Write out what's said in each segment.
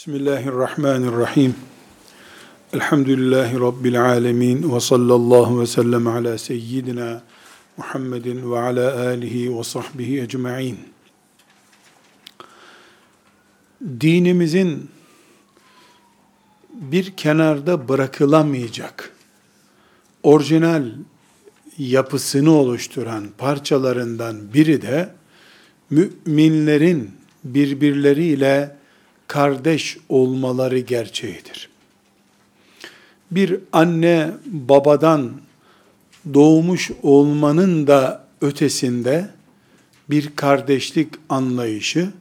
Bismillahirrahmanirrahim. Elhamdülillahi Rabbil alemin ve sallallahu ve sellem ala seyyidina Muhammedin ve ala alihi ve sahbihi ecma'in. Dinimizin bir kenarda bırakılamayacak, orijinal yapısını oluşturan parçalarından biri de müminlerin birbirleriyle kardeş olmaları gerçeğidir. Bir anne babadan doğmuş olmanın da ötesinde bir kardeşlik anlayışı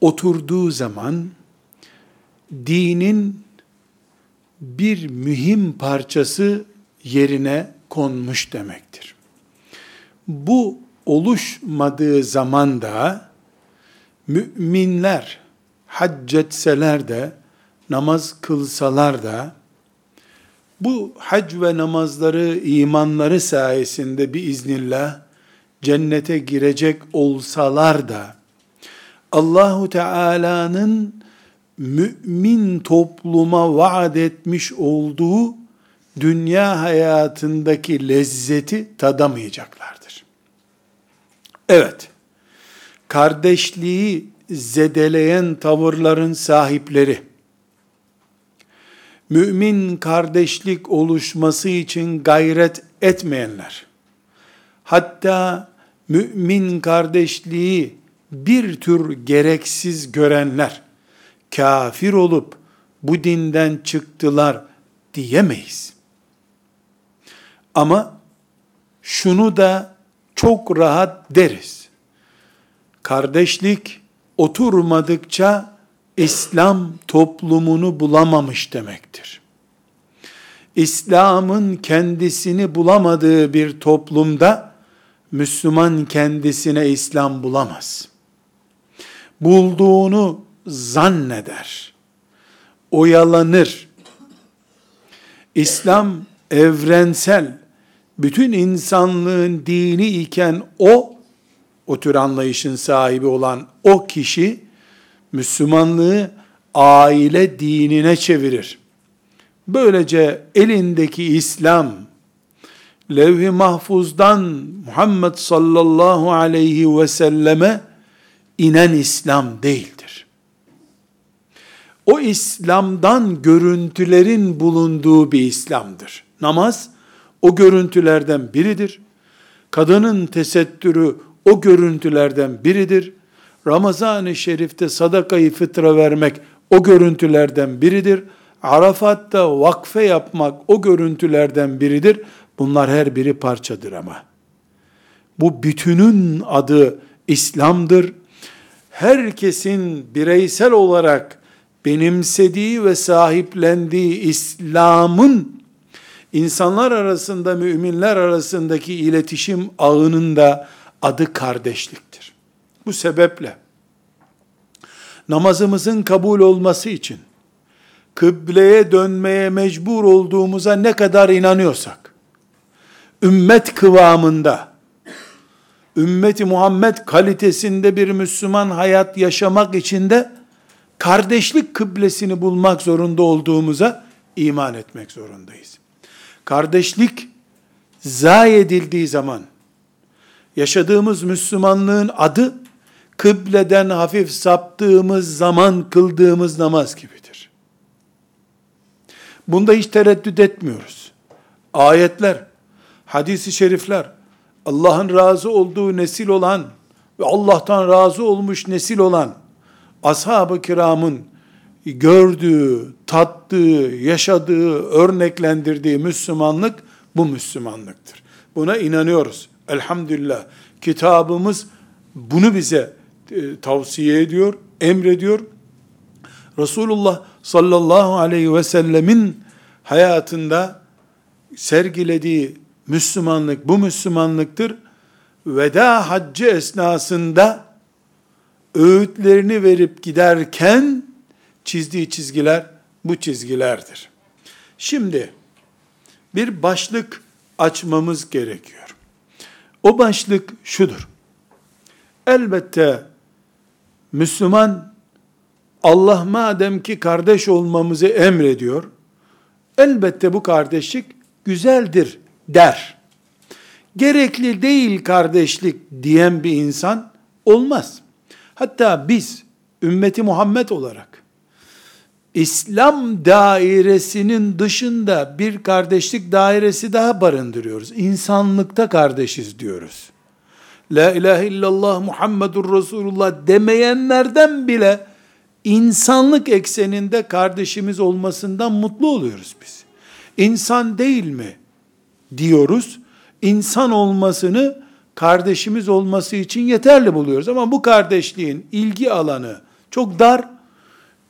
oturduğu zaman dinin bir mühim parçası yerine konmuş demektir. Bu oluşmadığı zaman da müminler hac etseler de, namaz kılsalar da, bu hac ve namazları, imanları sayesinde bir iznillah cennete girecek olsalar da, Allahu Teala'nın mümin topluma vaat etmiş olduğu dünya hayatındaki lezzeti tadamayacaklardır. Evet, kardeşliği zedeleyen tavırların sahipleri, mümin kardeşlik oluşması için gayret etmeyenler, hatta mümin kardeşliği bir tür gereksiz görenler, kafir olup bu dinden çıktılar diyemeyiz. Ama şunu da çok rahat deriz. Kardeşlik oturmadıkça İslam toplumunu bulamamış demektir. İslam'ın kendisini bulamadığı bir toplumda Müslüman kendisine İslam bulamaz. Bulduğunu zanneder. Oyalanır. İslam evrensel, bütün insanlığın dini iken o o tür anlayışın sahibi olan o kişi Müslümanlığı aile dinine çevirir. Böylece elindeki İslam levh-i mahfuzdan Muhammed sallallahu aleyhi ve selleme inen İslam değildir. O İslam'dan görüntülerin bulunduğu bir İslam'dır. Namaz o görüntülerden biridir. Kadının tesettürü o görüntülerden biridir. Ramazan-ı Şerif'te sadakayı fıtra vermek o görüntülerden biridir. Arafat'ta vakfe yapmak o görüntülerden biridir. Bunlar her biri parçadır ama. Bu bütünün adı İslam'dır. Herkesin bireysel olarak benimsediği ve sahiplendiği İslam'ın insanlar arasında, müminler arasındaki iletişim ağının da adı kardeşliktir. Bu sebeple namazımızın kabul olması için kıbleye dönmeye mecbur olduğumuza ne kadar inanıyorsak, ümmet kıvamında, ümmeti Muhammed kalitesinde bir Müslüman hayat yaşamak için de kardeşlik kıblesini bulmak zorunda olduğumuza iman etmek zorundayız. Kardeşlik zayi edildiği zaman, yaşadığımız Müslümanlığın adı, kıbleden hafif saptığımız zaman kıldığımız namaz gibidir. Bunda hiç tereddüt etmiyoruz. Ayetler, hadisi şerifler, Allah'ın razı olduğu nesil olan ve Allah'tan razı olmuş nesil olan ashab-ı kiramın gördüğü, tattığı, yaşadığı, örneklendirdiği Müslümanlık bu Müslümanlıktır. Buna inanıyoruz. Elhamdülillah. Kitabımız bunu bize e, tavsiye ediyor, emrediyor. Resulullah sallallahu aleyhi ve sellemin hayatında sergilediği Müslümanlık bu Müslümanlıktır. Veda haccı esnasında öğütlerini verip giderken çizdiği çizgiler bu çizgilerdir. Şimdi bir başlık açmamız gerekiyor. O başlık şudur. Elbette Müslüman Allah madem ki kardeş olmamızı emrediyor, elbette bu kardeşlik güzeldir der. Gerekli değil kardeşlik diyen bir insan olmaz. Hatta biz ümmeti Muhammed olarak İslam dairesinin dışında bir kardeşlik dairesi daha barındırıyoruz. İnsanlıkta kardeşiz diyoruz. La ilahe illallah Muhammedur Resulullah demeyenlerden bile insanlık ekseninde kardeşimiz olmasından mutlu oluyoruz biz. İnsan değil mi diyoruz. İnsan olmasını kardeşimiz olması için yeterli buluyoruz. Ama bu kardeşliğin ilgi alanı çok dar.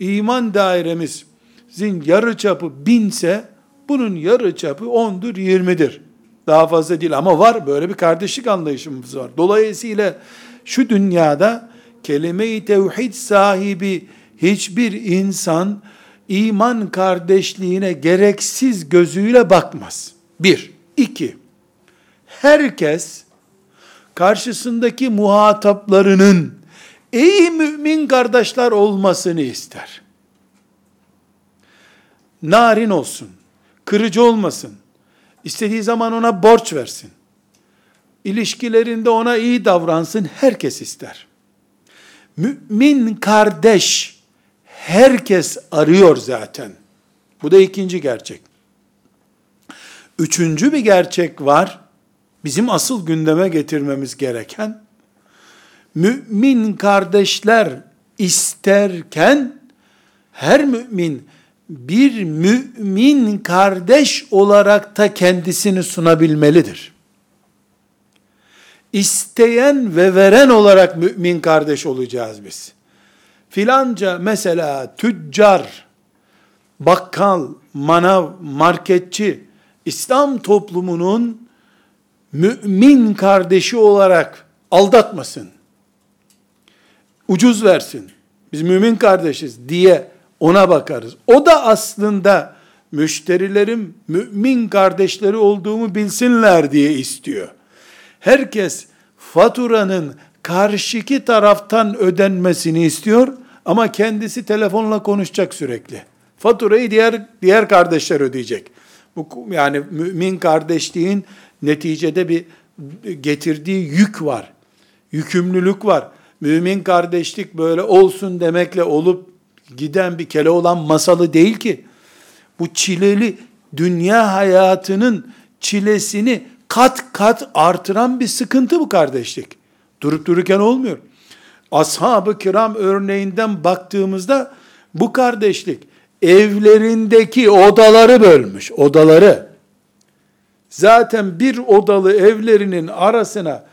İman dairemizin yarı çapı binse bunun yarı çapı ondur, yirmidir. Daha fazla değil ama var böyle bir kardeşlik anlayışımız var. Dolayısıyla şu dünyada kelime-i tevhid sahibi hiçbir insan iman kardeşliğine gereksiz gözüyle bakmaz. Bir. iki. Herkes karşısındaki muhataplarının iyi mümin kardeşler olmasını ister. Narin olsun, kırıcı olmasın, istediği zaman ona borç versin, ilişkilerinde ona iyi davransın, herkes ister. Mümin kardeş, herkes arıyor zaten. Bu da ikinci gerçek. Üçüncü bir gerçek var. Bizim asıl gündeme getirmemiz gereken mümin kardeşler isterken her mümin bir mümin kardeş olarak da kendisini sunabilmelidir. İsteyen ve veren olarak mümin kardeş olacağız biz filanca mesela tüccar, bakkal, manav, marketçi, İslam toplumunun mümin kardeşi olarak aldatmasın. Ucuz versin. Biz mümin kardeşiz diye ona bakarız. O da aslında müşterilerim mümin kardeşleri olduğumu bilsinler diye istiyor. Herkes faturanın karşıki taraftan ödenmesini istiyor ama kendisi telefonla konuşacak sürekli. Faturayı diğer diğer kardeşler ödeyecek. Bu yani mümin kardeşliğin neticede bir getirdiği yük var. Yükümlülük var. Mümin kardeşlik böyle olsun demekle olup giden bir kele olan masalı değil ki. Bu çileli dünya hayatının çilesini kat kat artıran bir sıkıntı bu kardeşlik. Durup dururken olmuyor. Ashab-ı kiram örneğinden baktığımızda bu kardeşlik evlerindeki odaları bölmüş. Odaları. Zaten bir odalı evlerinin arasına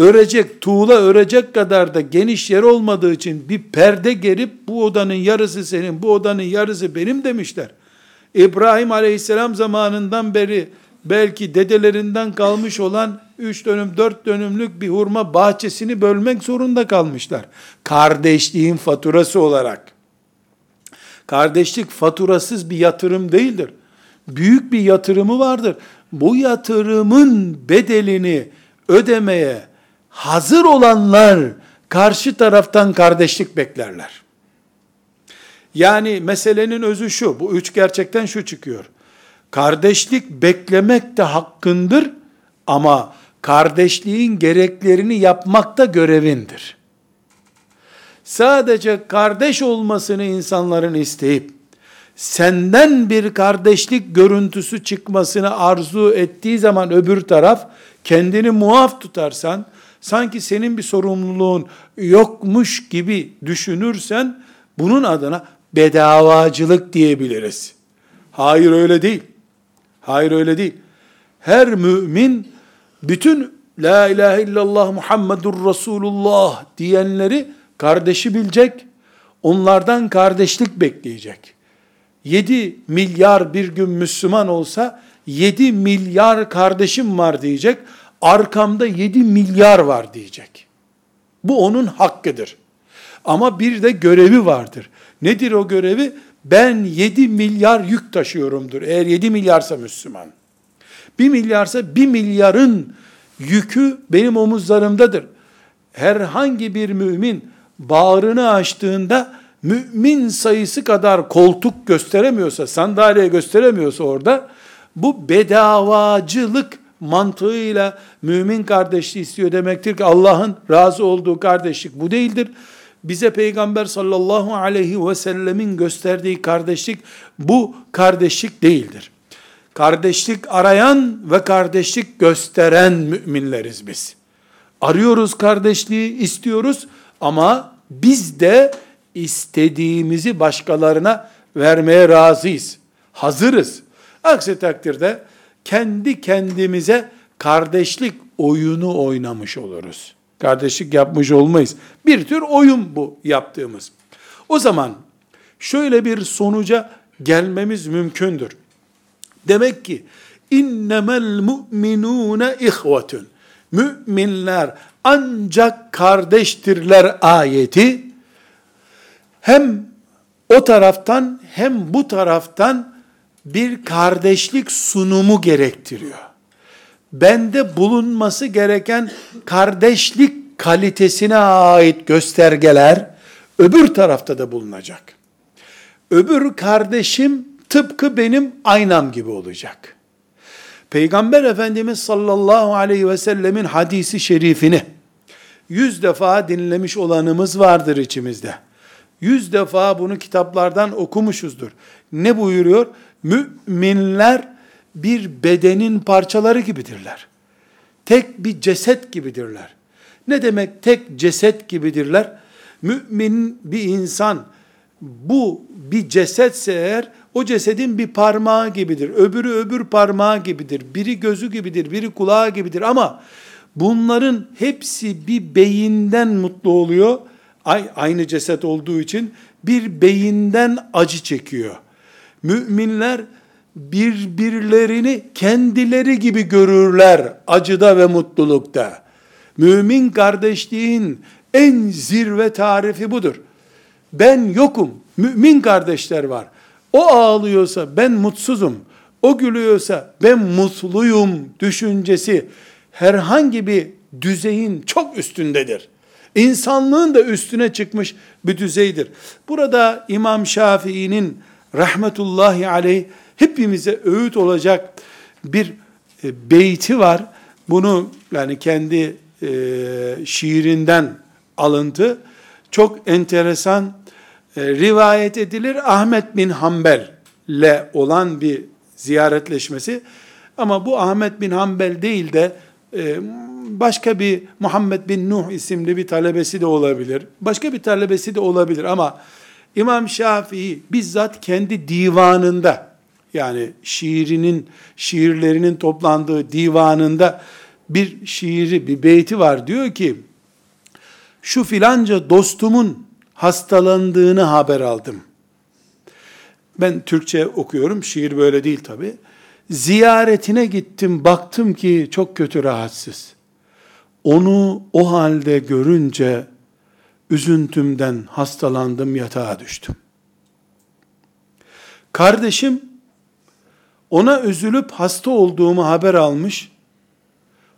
örecek, tuğla örecek kadar da geniş yer olmadığı için bir perde gerip bu odanın yarısı senin, bu odanın yarısı benim demişler. İbrahim aleyhisselam zamanından beri belki dedelerinden kalmış olan 3 dönüm 4 dönümlük bir hurma bahçesini bölmek zorunda kalmışlar. Kardeşliğin faturası olarak. Kardeşlik faturasız bir yatırım değildir. Büyük bir yatırımı vardır. Bu yatırımın bedelini ödemeye hazır olanlar karşı taraftan kardeşlik beklerler. Yani meselenin özü şu, bu üç gerçekten şu çıkıyor. Kardeşlik beklemek de hakkındır ama kardeşliğin gereklerini yapmak da görevindir. Sadece kardeş olmasını insanların isteyip senden bir kardeşlik görüntüsü çıkmasını arzu ettiği zaman öbür taraf kendini muaf tutarsan sanki senin bir sorumluluğun yokmuş gibi düşünürsen bunun adına bedavacılık diyebiliriz. Hayır öyle değil. Hayır öyle değil. Her mümin bütün La ilahe illallah Muhammedur Resulullah diyenleri kardeşi bilecek, onlardan kardeşlik bekleyecek. 7 milyar bir gün Müslüman olsa 7 milyar kardeşim var diyecek. Arkamda 7 milyar var diyecek. Bu onun hakkıdır. Ama bir de görevi vardır. Nedir o görevi? Ben 7 milyar yük taşıyorumdur. Eğer 7 milyarsa Müslüman. 1 milyarsa 1 milyarın yükü benim omuzlarımdadır. Herhangi bir mümin bağrını açtığında mümin sayısı kadar koltuk gösteremiyorsa, sandalye gösteremiyorsa orada, bu bedavacılık mantığıyla mümin kardeşliği istiyor demektir ki Allah'ın razı olduğu kardeşlik bu değildir. Bize Peygamber sallallahu aleyhi ve sellemin gösterdiği kardeşlik bu kardeşlik değildir. Kardeşlik arayan ve kardeşlik gösteren müminleriz biz. Arıyoruz kardeşliği, istiyoruz ama biz de istediğimizi başkalarına vermeye razıyız. Hazırız. Aksi takdirde kendi kendimize kardeşlik oyunu oynamış oluruz. Kardeşlik yapmış olmayız. Bir tür oyun bu yaptığımız. O zaman şöyle bir sonuca gelmemiz mümkündür. Demek ki innemel mu'minune ihvetun. Müminler ancak kardeştirler ayeti hem o taraftan hem bu taraftan bir kardeşlik sunumu gerektiriyor. Bende bulunması gereken kardeşlik kalitesine ait göstergeler öbür tarafta da bulunacak. Öbür kardeşim tıpkı benim aynam gibi olacak. Peygamber Efendimiz sallallahu aleyhi ve sellemin hadisi şerifini yüz defa dinlemiş olanımız vardır içimizde. Yüz defa bunu kitaplardan okumuşuzdur. Ne buyuruyor? Müminler bir bedenin parçaları gibidirler. Tek bir ceset gibidirler. Ne demek tek ceset gibidirler? Mümin bir insan bu bir cesetse eğer o cesedin bir parmağı gibidir. Öbürü öbür parmağı gibidir. Biri gözü gibidir, biri kulağı gibidir ama bunların hepsi bir beyinden mutlu oluyor. Aynı ceset olduğu için bir beyinden acı çekiyor. Müminler birbirlerini kendileri gibi görürler acıda ve mutlulukta. Mümin kardeşliğin en zirve tarifi budur. Ben yokum, mümin kardeşler var. O ağlıyorsa ben mutsuzum, o gülüyorsa ben mutluyum düşüncesi herhangi bir düzeyin çok üstündedir. İnsanlığın da üstüne çıkmış bir düzeydir. Burada İmam Şafii'nin rahmetullahi aleyh hepimize öğüt olacak bir e, beyti var. Bunu yani kendi e, şiirinden alıntı. Çok enteresan e, rivayet edilir. Ahmet bin Hanbel ile olan bir ziyaretleşmesi. Ama bu Ahmet bin Hanbel değil de e, başka bir Muhammed bin Nuh isimli bir talebesi de olabilir. Başka bir talebesi de olabilir ama İmam Şafii bizzat kendi divanında yani şiirinin şiirlerinin toplandığı divanında bir şiiri, bir beyti var. Diyor ki şu filanca dostumun hastalandığını haber aldım. Ben Türkçe okuyorum, şiir böyle değil tabi. Ziyaretine gittim, baktım ki çok kötü rahatsız. Onu o halde görünce üzüntümden hastalandım, yatağa düştüm. Kardeşim ona üzülüp hasta olduğumu haber almış,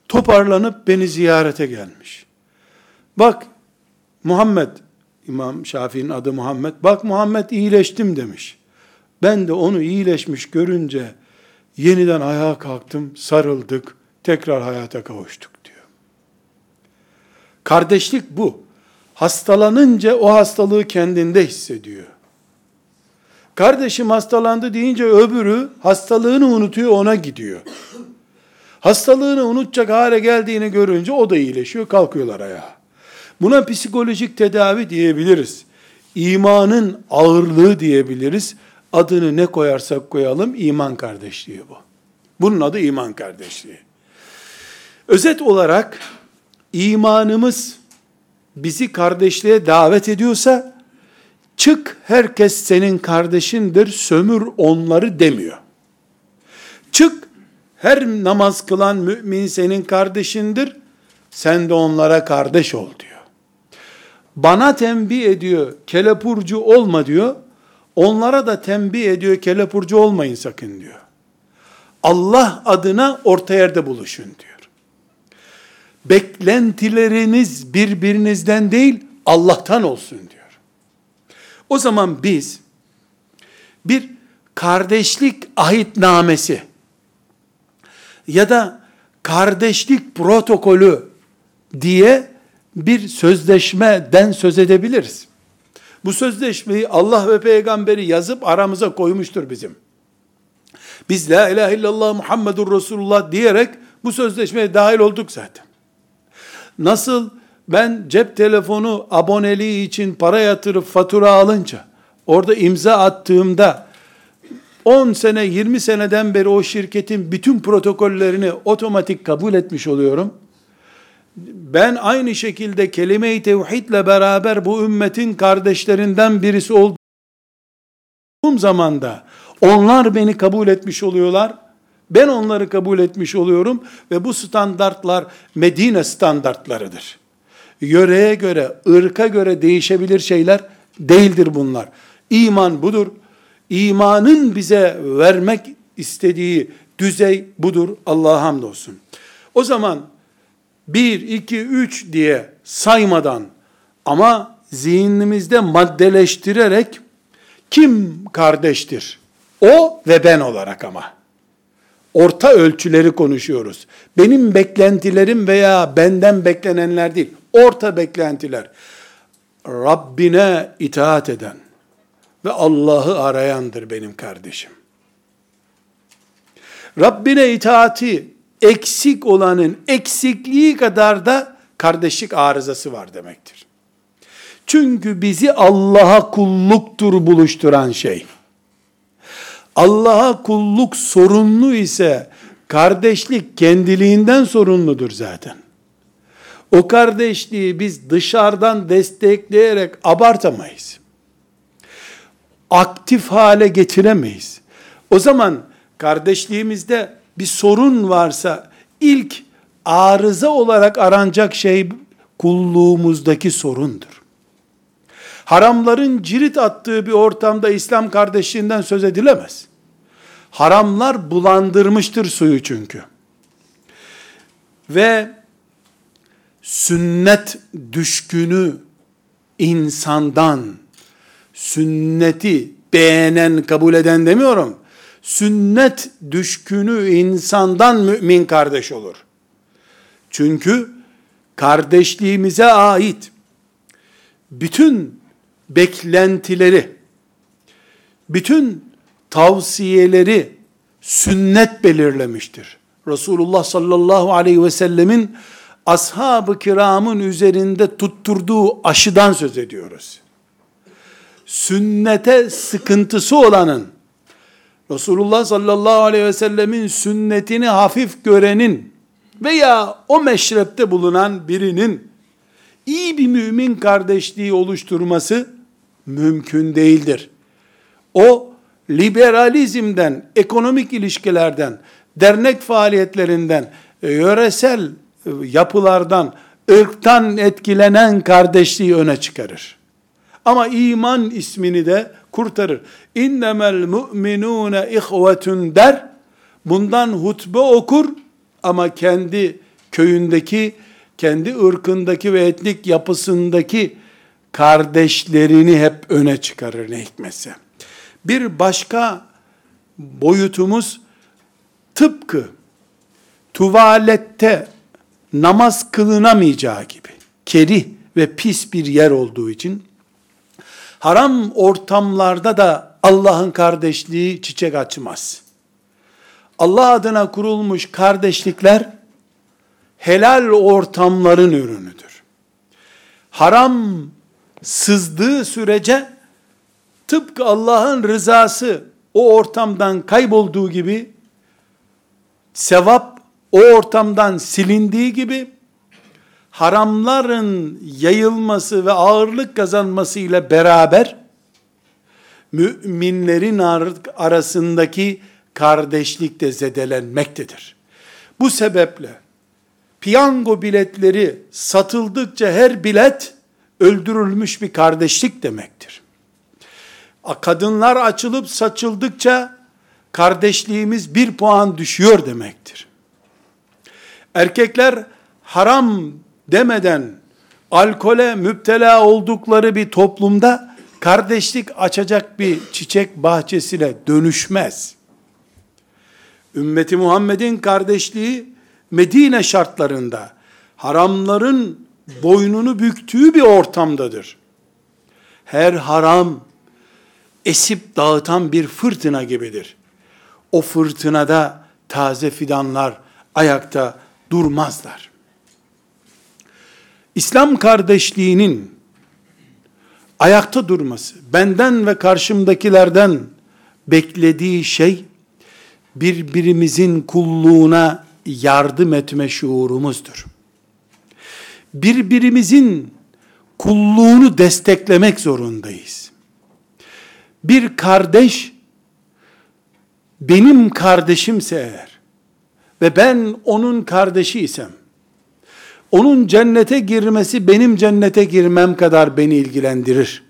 toparlanıp beni ziyarete gelmiş. Bak Muhammed, İmam Şafii'nin adı Muhammed, bak Muhammed iyileştim demiş. Ben de onu iyileşmiş görünce yeniden ayağa kalktım, sarıldık, tekrar hayata kavuştuk diyor. Kardeşlik bu. Hastalanınca o hastalığı kendinde hissediyor. Kardeşim hastalandı deyince öbürü hastalığını unutuyor ona gidiyor. Hastalığını unutacak hale geldiğini görünce o da iyileşiyor kalkıyorlar ayağa. Buna psikolojik tedavi diyebiliriz. İmanın ağırlığı diyebiliriz. Adını ne koyarsak koyalım iman kardeşliği bu. Bunun adı iman kardeşliği. Özet olarak imanımız bizi kardeşliğe davet ediyorsa çık herkes senin kardeşindir sömür onları demiyor. Çık her namaz kılan mümin senin kardeşindir sen de onlara kardeş ol diyor. Bana tembih ediyor kelepurcu olma diyor. Onlara da tembih ediyor kelepurcu olmayın sakın diyor. Allah adına orta yerde buluşun diyor. Beklentileriniz birbirinizden değil Allah'tan olsun diyor. O zaman biz bir kardeşlik ahitnamesi ya da kardeşlik protokolü diye bir sözleşmeden söz edebiliriz. Bu sözleşmeyi Allah ve peygamberi yazıp aramıza koymuştur bizim. Biz la ilahe illallah Muhammedur Resulullah diyerek bu sözleşmeye dahil olduk zaten. Nasıl ben cep telefonu aboneliği için para yatırıp fatura alınca orada imza attığımda 10 sene 20 seneden beri o şirketin bütün protokollerini otomatik kabul etmiş oluyorum. Ben aynı şekilde kelime-i tevhidle beraber bu ümmetin kardeşlerinden birisi olduğum zamanda onlar beni kabul etmiş oluyorlar. Ben onları kabul etmiş oluyorum ve bu standartlar Medine standartlarıdır. Yöreye göre, ırka göre değişebilir şeyler değildir bunlar. İman budur. İmanın bize vermek istediği düzey budur. Allah'a hamdolsun. O zaman 1, 2, 3 diye saymadan ama zihnimizde maddeleştirerek kim kardeştir? O ve ben olarak ama. Orta ölçüleri konuşuyoruz. Benim beklentilerim veya benden beklenenler değil. Orta beklentiler. Rabbine itaat eden ve Allah'ı arayandır benim kardeşim. Rabbine itaati eksik olanın eksikliği kadar da kardeşlik arızası var demektir. Çünkü bizi Allah'a kulluktur buluşturan şey. Allah'a kulluk sorunlu ise kardeşlik kendiliğinden sorunludur zaten. O kardeşliği biz dışarıdan destekleyerek abartamayız. Aktif hale getiremeyiz. O zaman kardeşliğimizde bir sorun varsa ilk arıza olarak aranacak şey kulluğumuzdaki sorundur. Haramların cirit attığı bir ortamda İslam kardeşliğinden söz edilemez. Haramlar bulandırmıştır suyu çünkü. Ve sünnet düşkünü insandan, sünneti beğenen, kabul eden demiyorum sünnet düşkünü insandan mümin kardeş olur. Çünkü kardeşliğimize ait bütün beklentileri, bütün tavsiyeleri sünnet belirlemiştir. Resulullah sallallahu aleyhi ve sellemin ashab-ı kiramın üzerinde tutturduğu aşıdan söz ediyoruz. Sünnete sıkıntısı olanın, Resulullah sallallahu aleyhi ve sellemin sünnetini hafif görenin veya o meşrepte bulunan birinin iyi bir mümin kardeşliği oluşturması mümkün değildir. O liberalizmden, ekonomik ilişkilerden, dernek faaliyetlerinden, yöresel yapılardan, ırktan etkilenen kardeşliği öne çıkarır. Ama iman ismini de kurtarır. İnnemel mu'minune ihvetun der. Bundan hutbe okur ama kendi köyündeki, kendi ırkındaki ve etnik yapısındaki kardeşlerini hep öne çıkarır ne hikmetse. Bir başka boyutumuz tıpkı tuvalette namaz kılınamayacağı gibi keri ve pis bir yer olduğu için Haram ortamlarda da Allah'ın kardeşliği çiçek açmaz. Allah adına kurulmuş kardeşlikler helal ortamların ürünüdür. Haram sızdığı sürece tıpkı Allah'ın rızası o ortamdan kaybolduğu gibi sevap o ortamdan silindiği gibi haramların yayılması ve ağırlık kazanması ile beraber müminlerin arasındaki kardeşlik de zedelenmektedir. Bu sebeple piyango biletleri satıldıkça her bilet öldürülmüş bir kardeşlik demektir. Kadınlar açılıp saçıldıkça kardeşliğimiz bir puan düşüyor demektir. Erkekler haram demeden alkole müptela oldukları bir toplumda kardeşlik açacak bir çiçek bahçesine dönüşmez. Ümmeti Muhammed'in kardeşliği Medine şartlarında haramların boynunu büktüğü bir ortamdadır. Her haram esip dağıtan bir fırtına gibidir. O fırtınada taze fidanlar ayakta durmazlar. İslam kardeşliğinin ayakta durması, benden ve karşımdakilerden beklediği şey, birbirimizin kulluğuna yardım etme şuurumuzdur. Birbirimizin kulluğunu desteklemek zorundayız. Bir kardeş, benim kardeşimse eğer, ve ben onun kardeşi isem, onun cennete girmesi benim cennete girmem kadar beni ilgilendirir.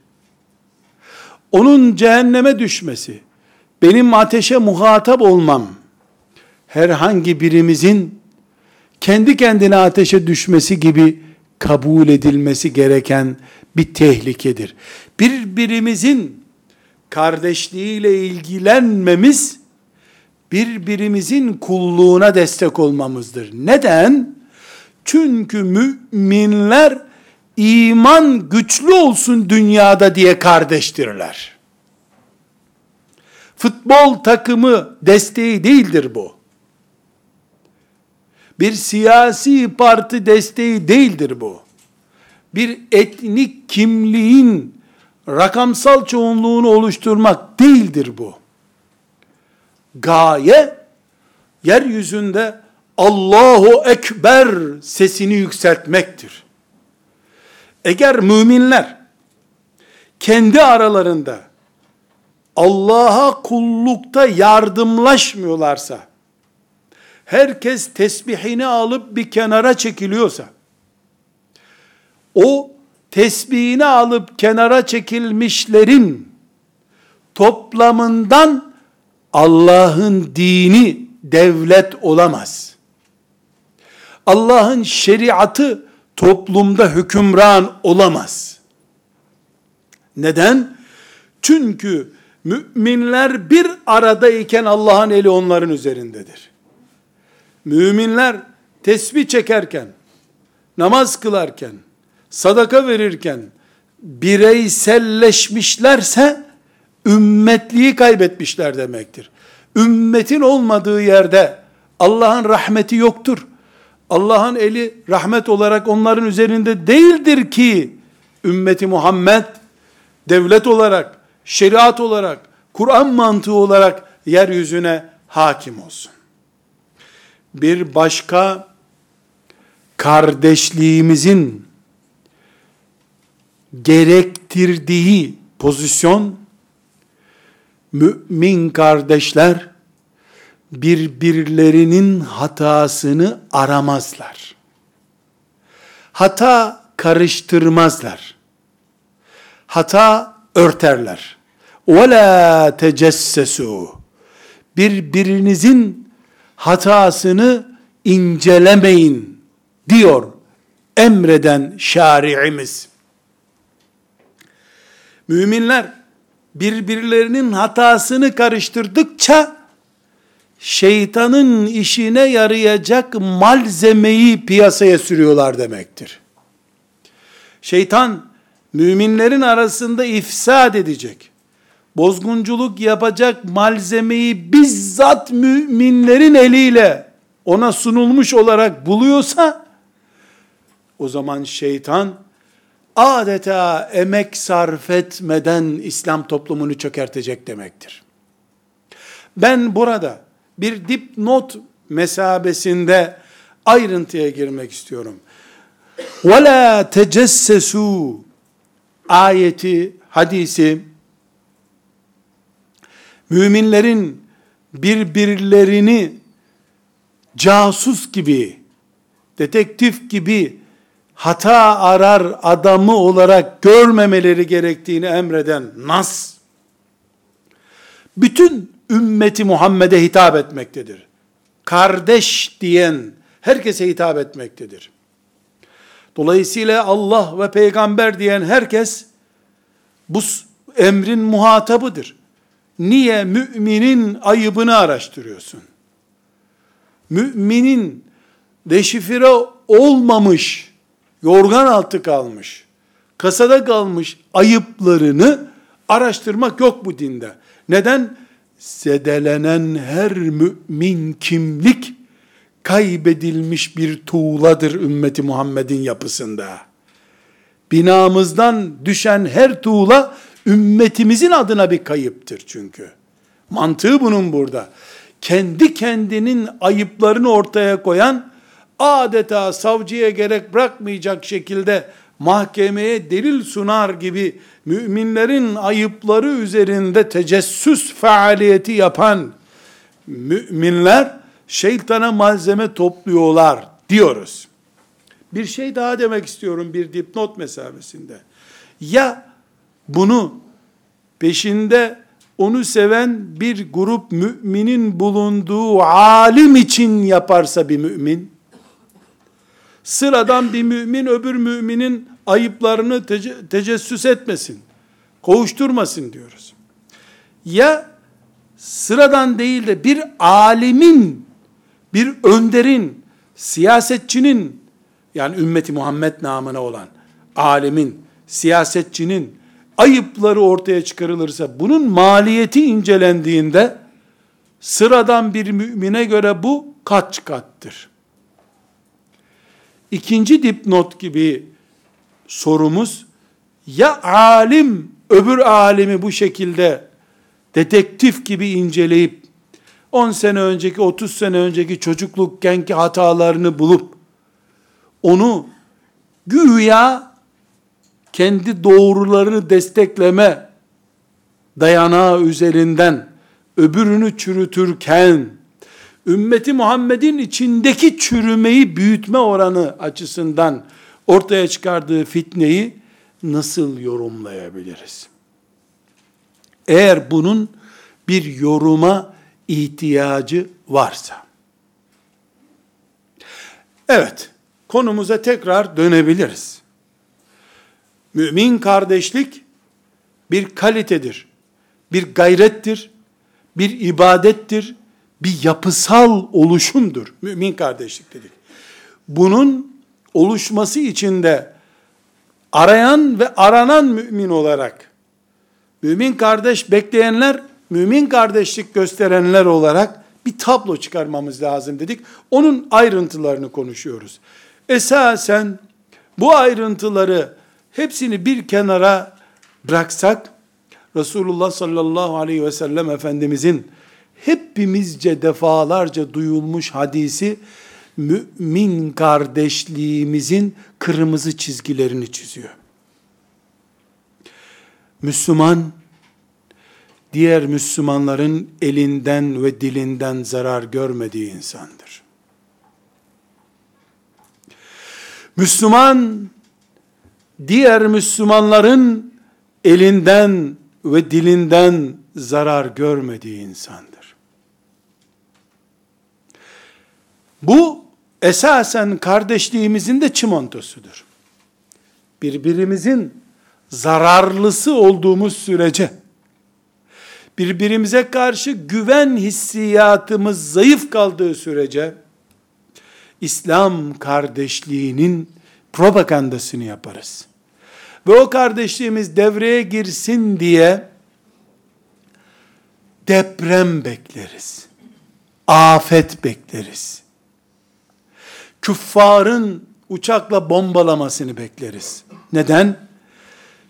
Onun cehenneme düşmesi, benim ateşe muhatap olmam, herhangi birimizin kendi kendine ateşe düşmesi gibi kabul edilmesi gereken bir tehlikedir. Birbirimizin kardeşliğiyle ilgilenmemiz, birbirimizin kulluğuna destek olmamızdır. Neden? Çünkü müminler iman güçlü olsun dünyada diye kardeştirler. Futbol takımı desteği değildir bu. Bir siyasi parti desteği değildir bu. Bir etnik kimliğin rakamsal çoğunluğunu oluşturmak değildir bu. Gaye yeryüzünde Allahu Ekber sesini yükseltmektir. Eğer müminler kendi aralarında Allah'a kullukta yardımlaşmıyorlarsa, herkes tesbihini alıp bir kenara çekiliyorsa, o tesbihini alıp kenara çekilmişlerin toplamından Allah'ın dini devlet olamaz. Allah'ın şeriatı toplumda hükümran olamaz. Neden? Çünkü müminler bir aradayken Allah'ın eli onların üzerindedir. Müminler tesbih çekerken, namaz kılarken, sadaka verirken bireyselleşmişlerse ümmetliği kaybetmişler demektir. Ümmetin olmadığı yerde Allah'ın rahmeti yoktur. Allah'ın eli rahmet olarak onların üzerinde değildir ki ümmeti Muhammed devlet olarak, şeriat olarak, Kur'an mantığı olarak yeryüzüne hakim olsun Bir başka kardeşliğimizin gerektirdiği pozisyon mümin kardeşler birbirlerinin hatasını aramazlar. Hata karıştırmazlar. Hata örterler. وَلَا تَجَسَّسُوا Birbirinizin hatasını incelemeyin diyor emreden şari'imiz. Müminler birbirlerinin hatasını karıştırdıkça şeytanın işine yarayacak malzemeyi piyasaya sürüyorlar demektir. Şeytan müminlerin arasında ifsad edecek, bozgunculuk yapacak malzemeyi bizzat müminlerin eliyle ona sunulmuş olarak buluyorsa o zaman şeytan adeta emek sarf etmeden İslam toplumunu çökertecek demektir. Ben burada bir dipnot mesabesinde ayrıntıya girmek istiyorum. وَلَا تَجَسَّسُوا ayeti, hadisi, müminlerin birbirlerini casus gibi, detektif gibi hata arar adamı olarak görmemeleri gerektiğini emreden nas, bütün ümmeti Muhammed'e hitap etmektedir. Kardeş diyen herkese hitap etmektedir. Dolayısıyla Allah ve peygamber diyen herkes bu emrin muhatabıdır. Niye müminin ayıbını araştırıyorsun? Müminin deşifre olmamış, yorgan altı kalmış, kasada kalmış ayıplarını araştırmak yok bu dinde. Neden? Zedelenen her mümin kimlik kaybedilmiş bir tuğladır ümmeti Muhammed'in yapısında. Binamızdan düşen her tuğla ümmetimizin adına bir kayıptır çünkü. Mantığı bunun burada. Kendi kendinin ayıplarını ortaya koyan adeta savcıya gerek bırakmayacak şekilde mahkemeye delil sunar gibi müminlerin ayıpları üzerinde tecessüs faaliyeti yapan müminler şeytana malzeme topluyorlar diyoruz. Bir şey daha demek istiyorum bir dipnot mesabesinde. Ya bunu peşinde onu seven bir grup müminin bulunduğu alim için yaparsa bir mümin, sıradan bir mümin öbür müminin ayıplarını tece- tecessüs etmesin, kovuşturmasın diyoruz. Ya sıradan değil de bir alimin, bir önderin, siyasetçinin, yani ümmeti Muhammed namına olan alimin, siyasetçinin ayıpları ortaya çıkarılırsa, bunun maliyeti incelendiğinde, sıradan bir mümine göre bu kaç kattır? İkinci dipnot gibi sorumuz, ya alim öbür alimi bu şekilde detektif gibi inceleyip 10 sene önceki 30 sene önceki çocuklukenki hatalarını bulup onu güya kendi doğrularını destekleme dayanağı üzerinden öbürünü çürütürken ümmeti Muhammed'in içindeki çürümeyi büyütme oranı açısından ortaya çıkardığı fitneyi nasıl yorumlayabiliriz? Eğer bunun bir yoruma ihtiyacı varsa. Evet, konumuza tekrar dönebiliriz. Mümin kardeşlik bir kalitedir, bir gayrettir, bir ibadettir, bir yapısal oluşumdur. Mümin kardeşlik dedik. Bunun oluşması için de arayan ve aranan mümin olarak mümin kardeş bekleyenler, mümin kardeşlik gösterenler olarak bir tablo çıkarmamız lazım dedik. Onun ayrıntılarını konuşuyoruz. Esasen bu ayrıntıları hepsini bir kenara bıraksak, Resulullah sallallahu aleyhi ve sellem Efendimizin hepimizce defalarca duyulmuş hadisi, mümin kardeşliğimizin kırmızı çizgilerini çiziyor. Müslüman, diğer Müslümanların elinden ve dilinden zarar görmediği insandır. Müslüman, diğer Müslümanların elinden ve dilinden zarar görmediği insandır. Bu esasen kardeşliğimizin de çimentosudur. Birbirimizin zararlısı olduğumuz sürece, birbirimize karşı güven hissiyatımız zayıf kaldığı sürece, İslam kardeşliğinin propagandasını yaparız. Ve o kardeşliğimiz devreye girsin diye, deprem bekleriz. Afet bekleriz. Küffarın uçakla bombalamasını bekleriz. Neden?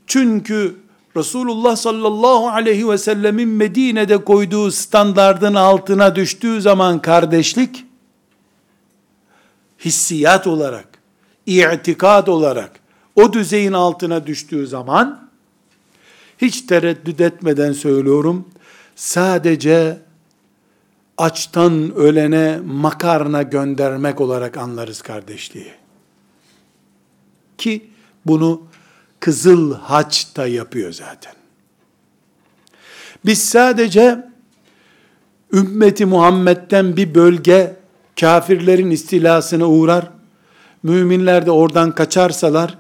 Çünkü Resulullah sallallahu aleyhi ve sellemin Medine'de koyduğu standardın altına düştüğü zaman kardeşlik, hissiyat olarak, itikad olarak, o düzeyin altına düştüğü zaman, hiç tereddüt etmeden söylüyorum, sadece açtan ölene makarna göndermek olarak anlarız kardeşliği. Ki bunu Kızıl Haç da yapıyor zaten. Biz sadece ümmeti Muhammed'den bir bölge kafirlerin istilasına uğrar, müminler de oradan kaçarsalar,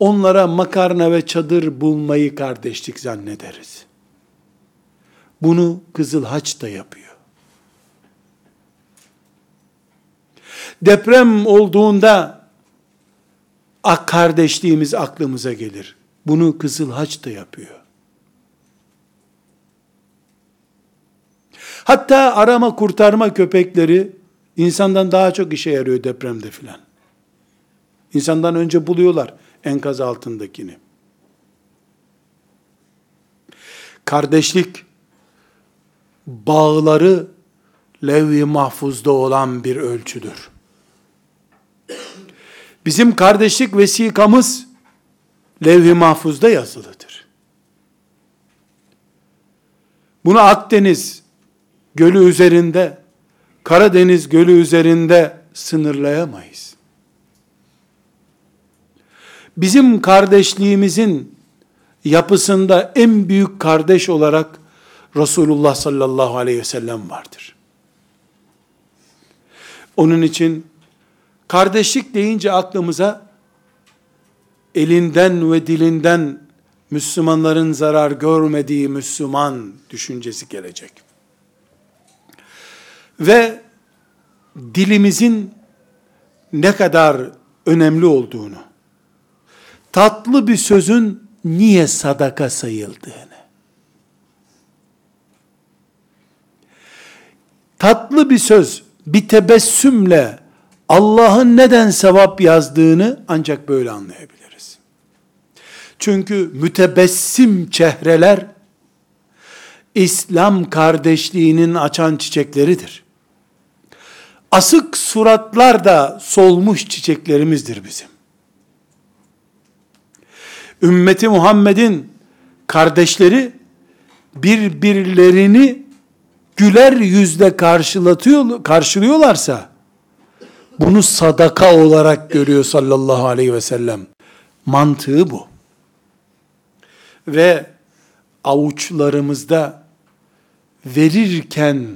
onlara makarna ve çadır bulmayı kardeşlik zannederiz. Bunu Kızıl Haç da yapıyor. Deprem olduğunda ak kardeşliğimiz aklımıza gelir. Bunu Kızıl Haç da yapıyor. Hatta arama kurtarma köpekleri insandan daha çok işe yarıyor depremde filan. İnsandan önce buluyorlar enkaz altındakini. Kardeşlik bağları levh-i mahfuzda olan bir ölçüdür. Bizim kardeşlik vesikamız levh-i mahfuzda yazılıdır. Bunu Akdeniz gölü üzerinde, Karadeniz gölü üzerinde sınırlayamayız. Bizim kardeşliğimizin yapısında en büyük kardeş olarak Resulullah sallallahu aleyhi ve sellem vardır. Onun için kardeşlik deyince aklımıza elinden ve dilinden Müslümanların zarar görmediği Müslüman düşüncesi gelecek. Ve dilimizin ne kadar önemli olduğunu, tatlı bir sözün niye sadaka sayıldığını, tatlı bir söz bir tebessümle Allah'ın neden sevap yazdığını ancak böyle anlayabiliriz. Çünkü mütebessim çehreler İslam kardeşliğinin açan çiçekleridir. Asık suratlar da solmuş çiçeklerimizdir bizim. Ümmeti Muhammed'in kardeşleri birbirlerini güler yüzle karşılatıyor, karşılıyorlarsa bunu sadaka olarak görüyor sallallahu aleyhi ve sellem. Mantığı bu. Ve avuçlarımızda verirken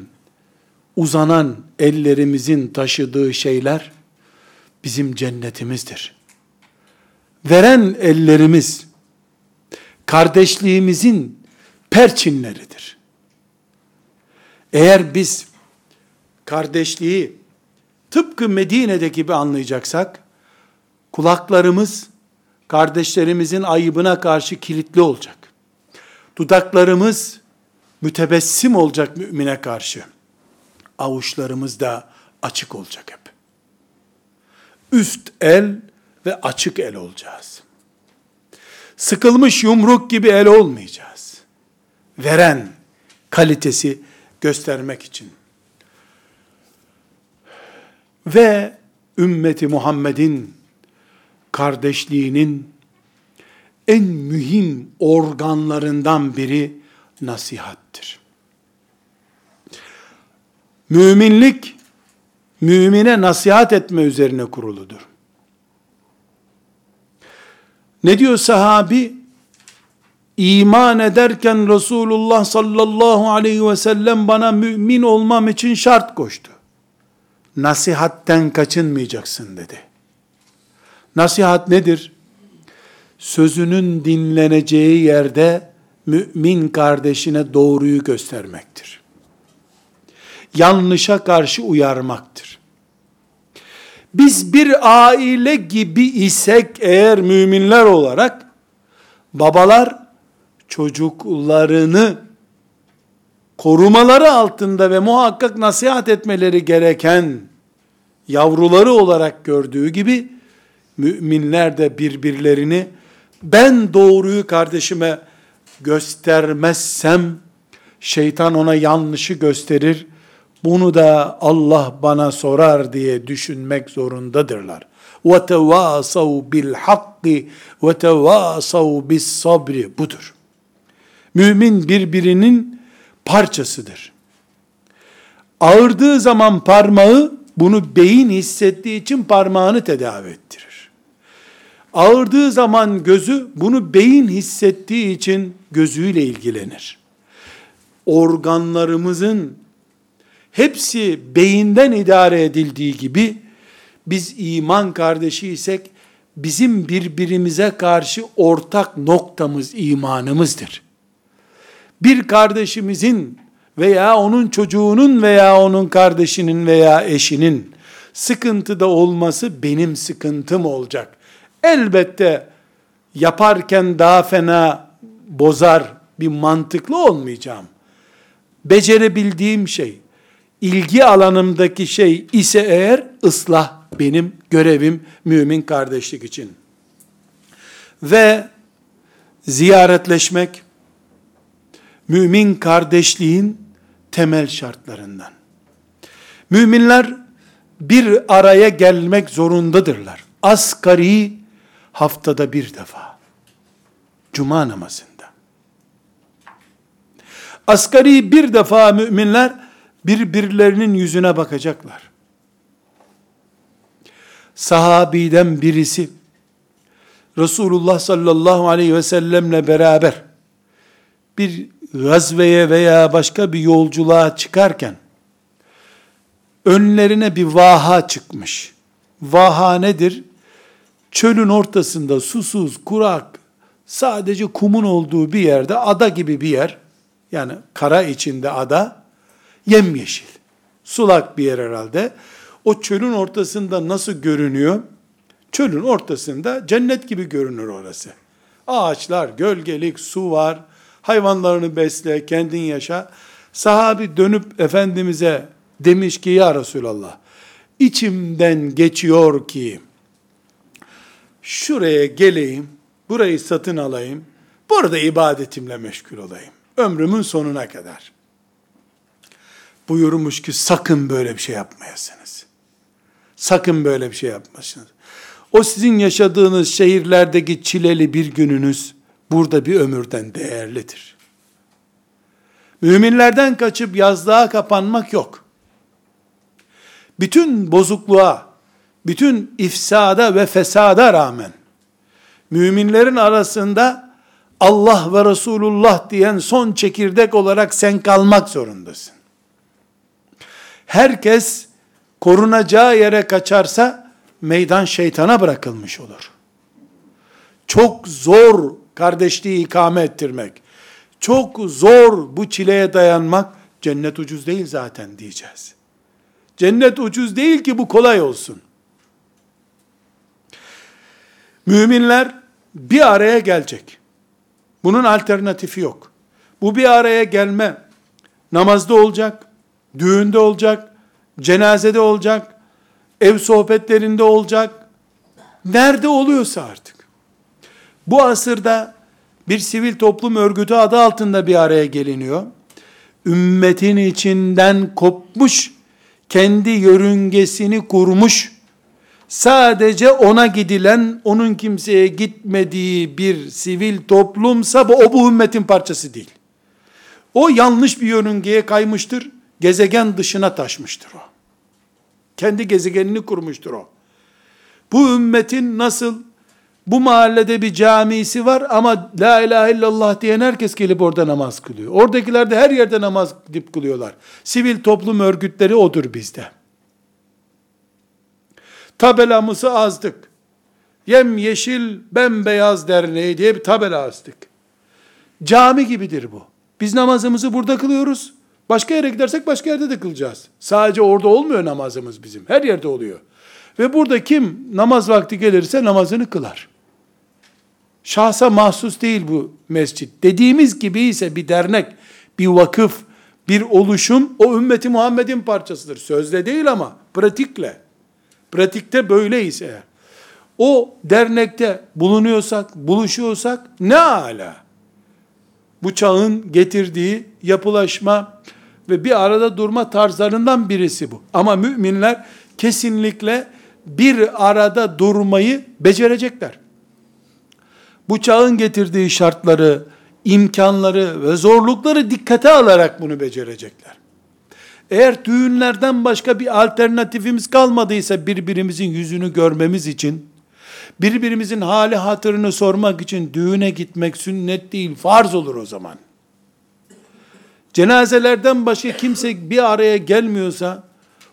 uzanan ellerimizin taşıdığı şeyler bizim cennetimizdir. Veren ellerimiz kardeşliğimizin perçinleridir. Eğer biz kardeşliği tıpkı Medine'deki gibi anlayacaksak, kulaklarımız kardeşlerimizin ayıbına karşı kilitli olacak. Dudaklarımız mütebessim olacak mümine karşı. Avuçlarımız da açık olacak hep. Üst el ve açık el olacağız. Sıkılmış yumruk gibi el olmayacağız. Veren kalitesi göstermek için. Ve ümmeti Muhammed'in kardeşliğinin en mühim organlarından biri nasihattir. Müminlik, mümine nasihat etme üzerine kuruludur. Ne diyor sahabi? iman ederken Resulullah sallallahu aleyhi ve sellem bana mümin olmam için şart koştu. Nasihatten kaçınmayacaksın dedi. Nasihat nedir? Sözünün dinleneceği yerde mümin kardeşine doğruyu göstermektir. Yanlışa karşı uyarmaktır. Biz bir aile gibi isek eğer müminler olarak babalar çocuklarını korumaları altında ve muhakkak nasihat etmeleri gereken yavruları olarak gördüğü gibi müminler de birbirlerini ben doğruyu kardeşime göstermezsem şeytan ona yanlışı gösterir. Bunu da Allah bana sorar diye düşünmek zorundadırlar. وَتَوَاسَوْا بِالْحَقِّ وَتَوَاسَوْا بِالصَّبْرِ Budur. Mümin birbirinin parçasıdır. Ağırdığı zaman parmağı bunu beyin hissettiği için parmağını tedavi ettirir. Ağırdığı zaman gözü bunu beyin hissettiği için gözüyle ilgilenir. Organlarımızın hepsi beyinden idare edildiği gibi biz iman kardeşi isek bizim birbirimize karşı ortak noktamız imanımızdır. Bir kardeşimizin veya onun çocuğunun veya onun kardeşinin veya eşinin sıkıntıda olması benim sıkıntım olacak. Elbette yaparken daha fena bozar bir mantıklı olmayacağım. Becerebildiğim şey, ilgi alanımdaki şey ise eğer ıslah benim görevim mümin kardeşlik için. Ve ziyaretleşmek mümin kardeşliğin temel şartlarından. Müminler bir araya gelmek zorundadırlar. Asgari haftada bir defa. Cuma namazında. Asgari bir defa müminler birbirlerinin yüzüne bakacaklar. Sahabiden birisi Resulullah sallallahu aleyhi ve sellemle beraber bir gazveye veya başka bir yolculuğa çıkarken önlerine bir vaha çıkmış. Vaha nedir? Çölün ortasında susuz, kurak, sadece kumun olduğu bir yerde, ada gibi bir yer, yani kara içinde ada, yemyeşil. Sulak bir yer herhalde. O çölün ortasında nasıl görünüyor? Çölün ortasında cennet gibi görünür orası. Ağaçlar, gölgelik, su var, hayvanlarını besle, kendin yaşa. Sahabi dönüp Efendimiz'e demiş ki ya Resulallah, içimden geçiyor ki, şuraya geleyim, burayı satın alayım, burada ibadetimle meşgul olayım. Ömrümün sonuna kadar. Buyurmuş ki sakın böyle bir şey yapmayasınız. Sakın böyle bir şey yapmasınız. O sizin yaşadığınız şehirlerdeki çileli bir gününüz, burada bir ömürden değerlidir. Müminlerden kaçıp yazlığa kapanmak yok. Bütün bozukluğa, bütün ifsada ve fesada rağmen, müminlerin arasında Allah ve Resulullah diyen son çekirdek olarak sen kalmak zorundasın. Herkes korunacağı yere kaçarsa meydan şeytana bırakılmış olur. Çok zor kardeşliği ikame ettirmek. Çok zor bu çileye dayanmak. Cennet ucuz değil zaten diyeceğiz. Cennet ucuz değil ki bu kolay olsun. Müminler bir araya gelecek. Bunun alternatifi yok. Bu bir araya gelme namazda olacak, düğünde olacak, cenazede olacak, ev sohbetlerinde olacak. Nerede oluyorsa artık. Bu asırda bir sivil toplum örgütü adı altında bir araya geliniyor. Ümmetin içinden kopmuş, kendi yörüngesini kurmuş, sadece ona gidilen, onun kimseye gitmediği bir sivil toplumsa bu, o bu ümmetin parçası değil. O yanlış bir yörüngeye kaymıştır, gezegen dışına taşmıştır o. Kendi gezegenini kurmuştur o. Bu ümmetin nasıl bu mahallede bir camisi var ama la ilahe illallah diyen herkes gelip orada namaz kılıyor. Oradakiler de her yerde namaz gidip kılıyorlar. Sivil toplum örgütleri odur bizde. Tabelamızı azdık. Yem yeşil bembeyaz derneği diye bir tabela astık. Cami gibidir bu. Biz namazımızı burada kılıyoruz. Başka yere gidersek başka yerde de kılacağız. Sadece orada olmuyor namazımız bizim. Her yerde oluyor. Ve burada kim namaz vakti gelirse namazını kılar. Şahsa mahsus değil bu mescit. Dediğimiz gibi ise bir dernek, bir vakıf, bir oluşum o ümmeti Muhammed'in parçasıdır. Sözle değil ama pratikle. Pratikte böyleyiz eğer. O dernekte bulunuyorsak, buluşuyorsak ne ala. Bu çağın getirdiği yapılaşma ve bir arada durma tarzlarından birisi bu. Ama müminler kesinlikle bir arada durmayı becerecekler. Bu çağın getirdiği şartları, imkanları ve zorlukları dikkate alarak bunu becerecekler. Eğer düğünlerden başka bir alternatifimiz kalmadıysa birbirimizin yüzünü görmemiz için, birbirimizin hali hatırını sormak için düğüne gitmek sünnet değil, farz olur o zaman. Cenazelerden başka kimse bir araya gelmiyorsa,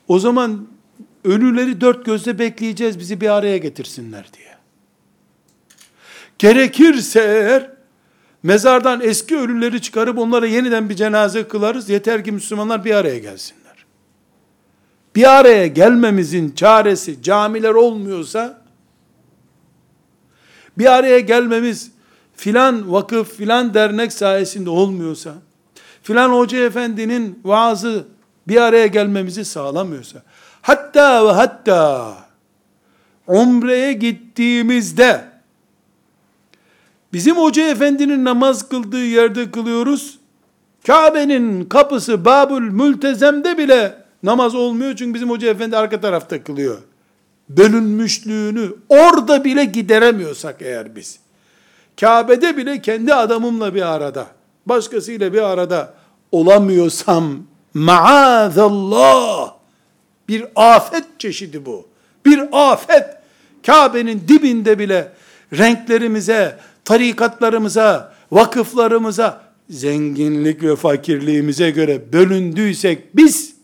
o zaman ölüleri dört gözle bekleyeceğiz bizi bir araya getirsinler diye. Gerekirse eğer mezardan eski ölüleri çıkarıp onlara yeniden bir cenaze kılarız. Yeter ki Müslümanlar bir araya gelsinler. Bir araya gelmemizin çaresi camiler olmuyorsa bir araya gelmemiz filan vakıf, filan dernek sayesinde olmuyorsa, filan hoca efendinin vaazı bir araya gelmemizi sağlamıyorsa, hatta ve hatta umreye gittiğimizde bizim hoca efendinin namaz kıldığı yerde kılıyoruz. Kabe'nin kapısı Babül Mültezem'de bile namaz olmuyor çünkü bizim hoca efendi arka tarafta kılıyor. Bölünmüşlüğünü orada bile gideremiyorsak eğer biz, Kabe'de bile kendi adamımla bir arada, başkasıyla bir arada olamıyorsam, maazallah, bir afet çeşidi bu. Bir afet. Kabe'nin dibinde bile renklerimize, tarikatlarımıza, vakıflarımıza, zenginlik ve fakirliğimize göre bölündüysek biz,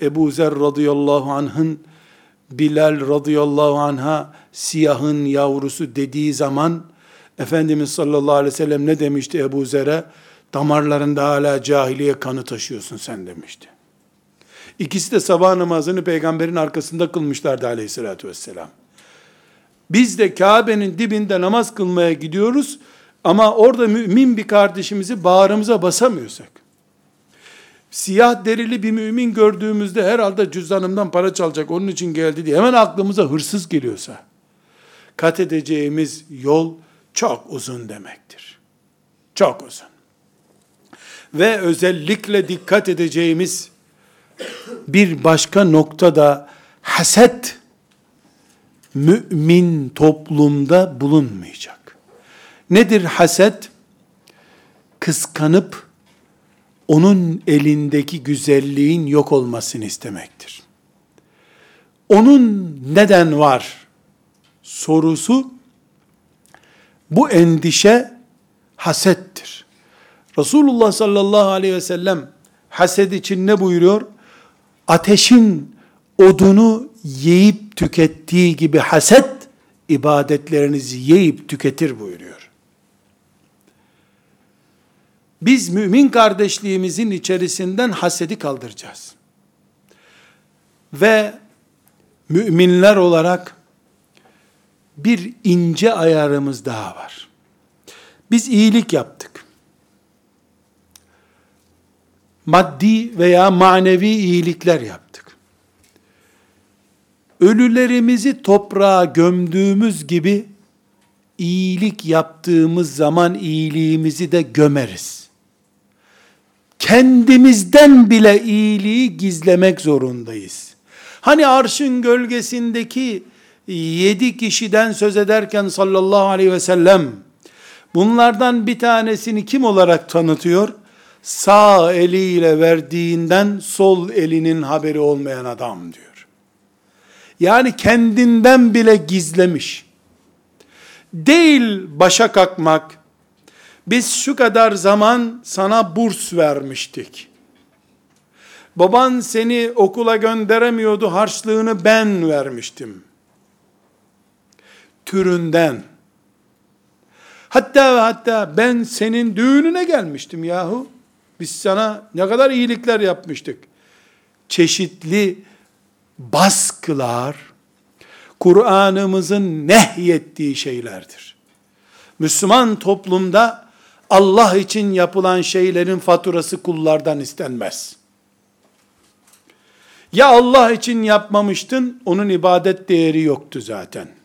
Ebu Zer radıyallahu anh'ın Bilal radıyallahu anha siyahın yavrusu dediği zaman Efendimiz sallallahu aleyhi ve sellem ne demişti Ebu Zer'e? Damarlarında hala cahiliye kanı taşıyorsun sen demişti. İkisi de sabah namazını peygamberin arkasında kılmışlardı aleyhissalatü vesselam. Biz de Kabe'nin dibinde namaz kılmaya gidiyoruz ama orada mümin bir kardeşimizi bağrımıza basamıyorsak, siyah derili bir mümin gördüğümüzde herhalde cüzdanımdan para çalacak onun için geldi diye hemen aklımıza hırsız geliyorsa, kat edeceğimiz yol çok uzun demektir. Çok uzun. Ve özellikle dikkat edeceğimiz bir başka noktada haset mümin toplumda bulunmayacak. Nedir haset? Kıskanıp onun elindeki güzelliğin yok olmasını istemektir. Onun neden var sorusu bu endişe hasettir. Resulullah sallallahu aleyhi ve sellem haset için ne buyuruyor? Ateşin odunu yiyip tükettiği gibi haset ibadetlerinizi yiyip tüketir buyuruyor. Biz mümin kardeşliğimizin içerisinden hasedi kaldıracağız. Ve müminler olarak bir ince ayarımız daha var. Biz iyilik yaptık. Maddi veya manevi iyilikler yaptık. Ölülerimizi toprağa gömdüğümüz gibi iyilik yaptığımız zaman iyiliğimizi de gömeriz. Kendimizden bile iyiliği gizlemek zorundayız. Hani arşın gölgesindeki yedi kişiden söz ederken sallallahu aleyhi ve sellem bunlardan bir tanesini kim olarak tanıtıyor? Sağ eliyle verdiğinden sol elinin haberi olmayan adam diyor. Yani kendinden bile gizlemiş. Değil başa kalkmak. Biz şu kadar zaman sana burs vermiştik. Baban seni okula gönderemiyordu, harçlığını ben vermiştim türünden. Hatta ve hatta ben senin düğününe gelmiştim yahu. Biz sana ne kadar iyilikler yapmıştık. Çeşitli baskılar, Kur'an'ımızın nehyettiği şeylerdir. Müslüman toplumda Allah için yapılan şeylerin faturası kullardan istenmez. Ya Allah için yapmamıştın, onun ibadet değeri yoktu zaten.''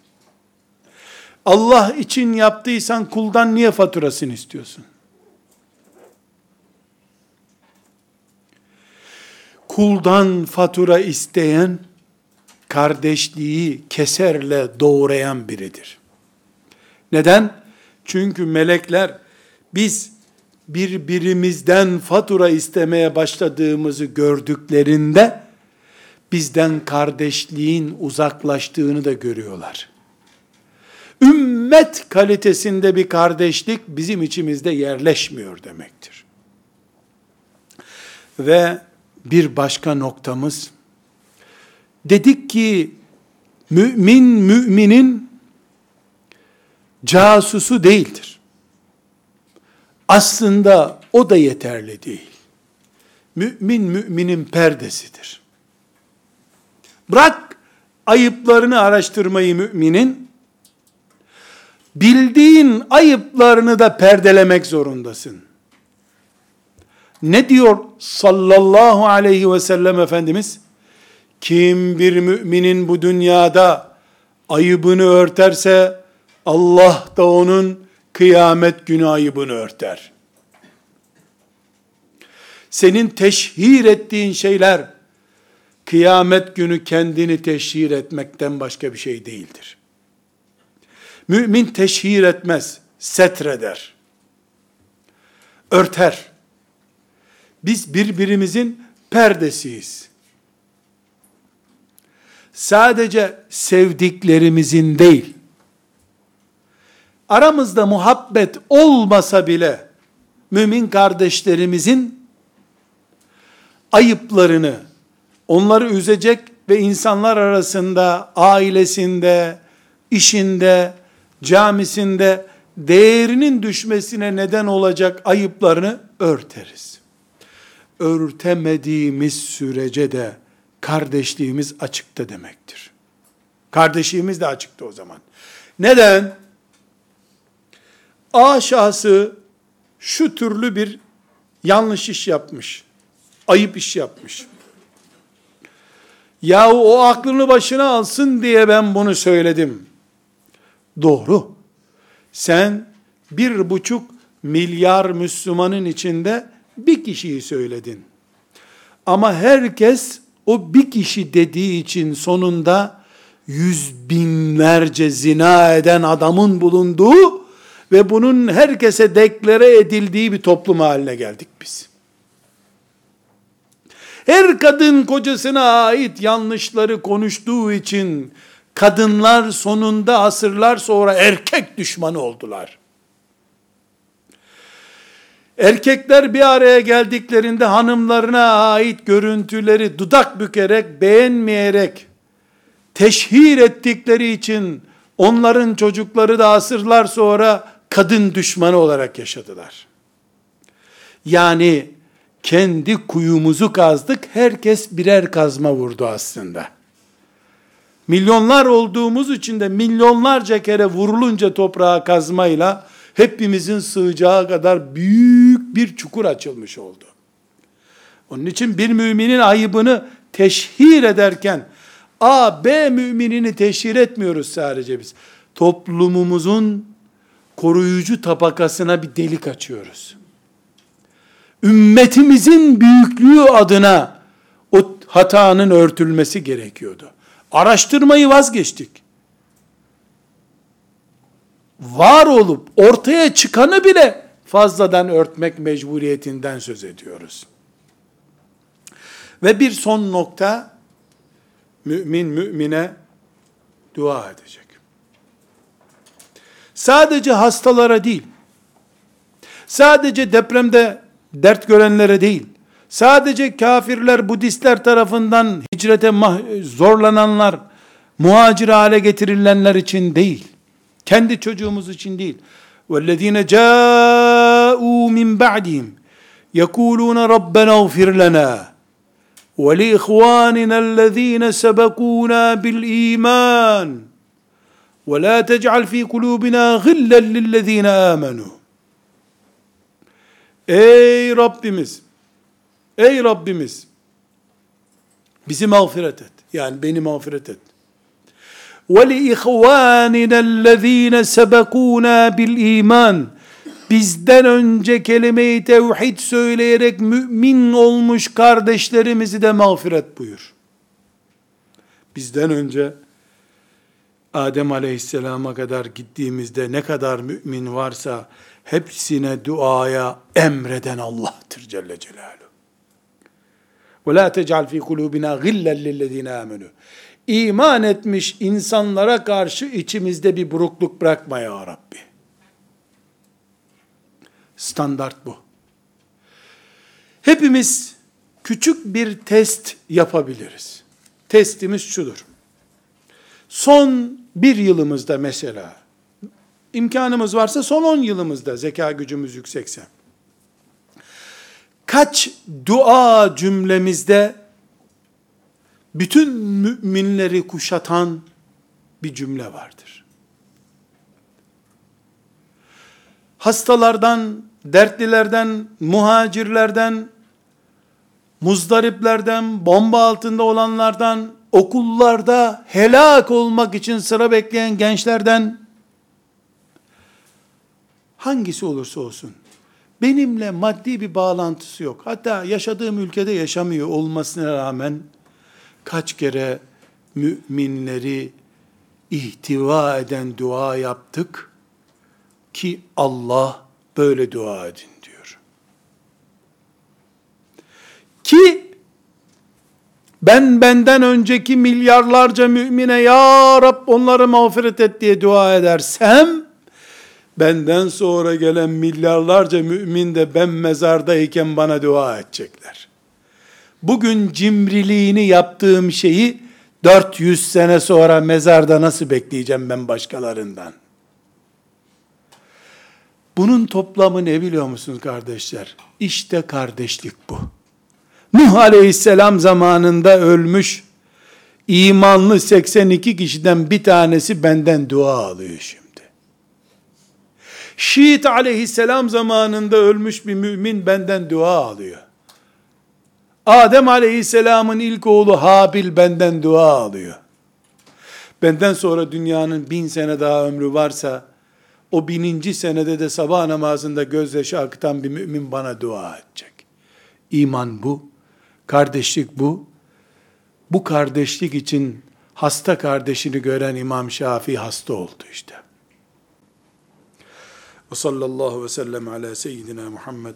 Allah için yaptıysan kuldan niye faturasını istiyorsun? Kuldan fatura isteyen, kardeşliği keserle doğrayan biridir. Neden? Çünkü melekler biz birbirimizden fatura istemeye başladığımızı gördüklerinde bizden kardeşliğin uzaklaştığını da görüyorlar ümmet kalitesinde bir kardeşlik bizim içimizde yerleşmiyor demektir. Ve bir başka noktamız, dedik ki, mümin müminin casusu değildir. Aslında o da yeterli değil. Mümin müminin perdesidir. Bırak ayıplarını araştırmayı müminin, bildiğin ayıplarını da perdelemek zorundasın. Ne diyor sallallahu aleyhi ve sellem Efendimiz? Kim bir müminin bu dünyada ayıbını örterse Allah da onun kıyamet günü ayıbını örter. Senin teşhir ettiğin şeyler kıyamet günü kendini teşhir etmekten başka bir şey değildir. Mümin teşhir etmez, setreder. Örter. Biz birbirimizin perdesiyiz. Sadece sevdiklerimizin değil, aramızda muhabbet olmasa bile, mümin kardeşlerimizin ayıplarını, onları üzecek ve insanlar arasında, ailesinde, işinde, camisinde değerinin düşmesine neden olacak ayıplarını örteriz. Örtemediğimiz sürece de kardeşliğimiz açıkta demektir. Kardeşliğimiz de açıkta o zaman. Neden? A şahsı şu türlü bir yanlış iş yapmış. Ayıp iş yapmış. Yahu o aklını başına alsın diye ben bunu söyledim. Doğru. Sen bir buçuk milyar Müslümanın içinde bir kişiyi söyledin. Ama herkes o bir kişi dediği için sonunda yüz binlerce zina eden adamın bulunduğu ve bunun herkese deklare edildiği bir toplum haline geldik biz. Her kadın kocasına ait yanlışları konuştuğu için kadınlar sonunda asırlar sonra erkek düşmanı oldular. Erkekler bir araya geldiklerinde hanımlarına ait görüntüleri dudak bükerek, beğenmeyerek, teşhir ettikleri için onların çocukları da asırlar sonra kadın düşmanı olarak yaşadılar. Yani kendi kuyumuzu kazdık, herkes birer kazma vurdu aslında. Milyonlar olduğumuz için de milyonlarca kere vurulunca toprağa kazmayla hepimizin sığacağı kadar büyük bir çukur açılmış oldu. Onun için bir müminin ayıbını teşhir ederken A, B müminini teşhir etmiyoruz sadece biz. Toplumumuzun koruyucu tabakasına bir delik açıyoruz. Ümmetimizin büyüklüğü adına o hatanın örtülmesi gerekiyordu. Araştırmayı vazgeçtik. Var olup ortaya çıkanı bile fazladan örtmek mecburiyetinden söz ediyoruz. Ve bir son nokta, mümin mümine dua edecek. Sadece hastalara değil, sadece depremde dert görenlere değil, sadece kafirler, Budistler tarafından hicrete zorlananlar, muhacir hale getirilenler için değil, kendi çocuğumuz için değil. وَالَّذ۪ينَ جَاءُوا مِنْ بَعْدِهِمْ يَقُولُونَ رَبَّنَا اغْفِرْ لَنَا وَلِإِخْوَانِنَا الَّذ۪ينَ سَبَقُونَا بِالْا۪يمَانِ وَلَا تَجْعَلْ ف۪ي قُلُوبِنَا غِلًّا لِلَّذ۪ينَ آمَنُوا Ey Rabbimiz! Ey Rabbimiz! Bizi mağfiret et. Yani beni mağfiret et. وَلِإِخْوَانِنَا الَّذ۪ينَ سَبَقُونَا بِالْا۪يمَانِ Bizden önce kelime-i tevhid söyleyerek mümin olmuş kardeşlerimizi de mağfiret buyur. Bizden önce Adem aleyhisselama kadar gittiğimizde ne kadar mümin varsa hepsine duaya emreden Allah'tır Celle Celaluhu. وَلَا تَجْعَلْ ف۪ي قُلُوبِنَا غِلًّا لِلَّذ۪ينَ آمَنُوا İman etmiş insanlara karşı içimizde bir burukluk bırakma ya Rabbi. Standart bu. Hepimiz küçük bir test yapabiliriz. Testimiz şudur. Son bir yılımızda mesela, imkanımız varsa son 10 yılımızda zeka gücümüz yüksekse. Kaç dua cümlemizde bütün müminleri kuşatan bir cümle vardır. Hastalardan, dertlilerden, muhacirlerden, muzdariplerden, bomba altında olanlardan, okullarda helak olmak için sıra bekleyen gençlerden, hangisi olursa olsun, benimle maddi bir bağlantısı yok. Hatta yaşadığım ülkede yaşamıyor olmasına rağmen, kaç kere müminleri ihtiva eden dua yaptık ki Allah böyle dua edin diyor. Ki ben benden önceki milyarlarca mümine ya Rab onları mağfiret et diye dua edersem benden sonra gelen milyarlarca mümin de ben mezardayken bana dua edecekler. Bugün cimriliğini yaptığım şeyi 400 sene sonra mezarda nasıl bekleyeceğim ben başkalarından? Bunun toplamı ne biliyor musunuz kardeşler? İşte kardeşlik bu. Nuh aleyhisselam zamanında ölmüş imanlı 82 kişiden bir tanesi benden dua alıyor şimdi. Şiit aleyhisselam zamanında ölmüş bir mümin benden dua alıyor. Adem aleyhisselamın ilk oğlu Habil benden dua alıyor. Benden sonra dünyanın bin sene daha ömrü varsa, o bininci senede de sabah namazında gözyaşı akıtan bir mümin bana dua edecek. İman bu, kardeşlik bu. Bu kardeşlik için hasta kardeşini gören İmam Şafii hasta oldu işte. Ve sallallahu ve sellem ala seyyidina Muhammed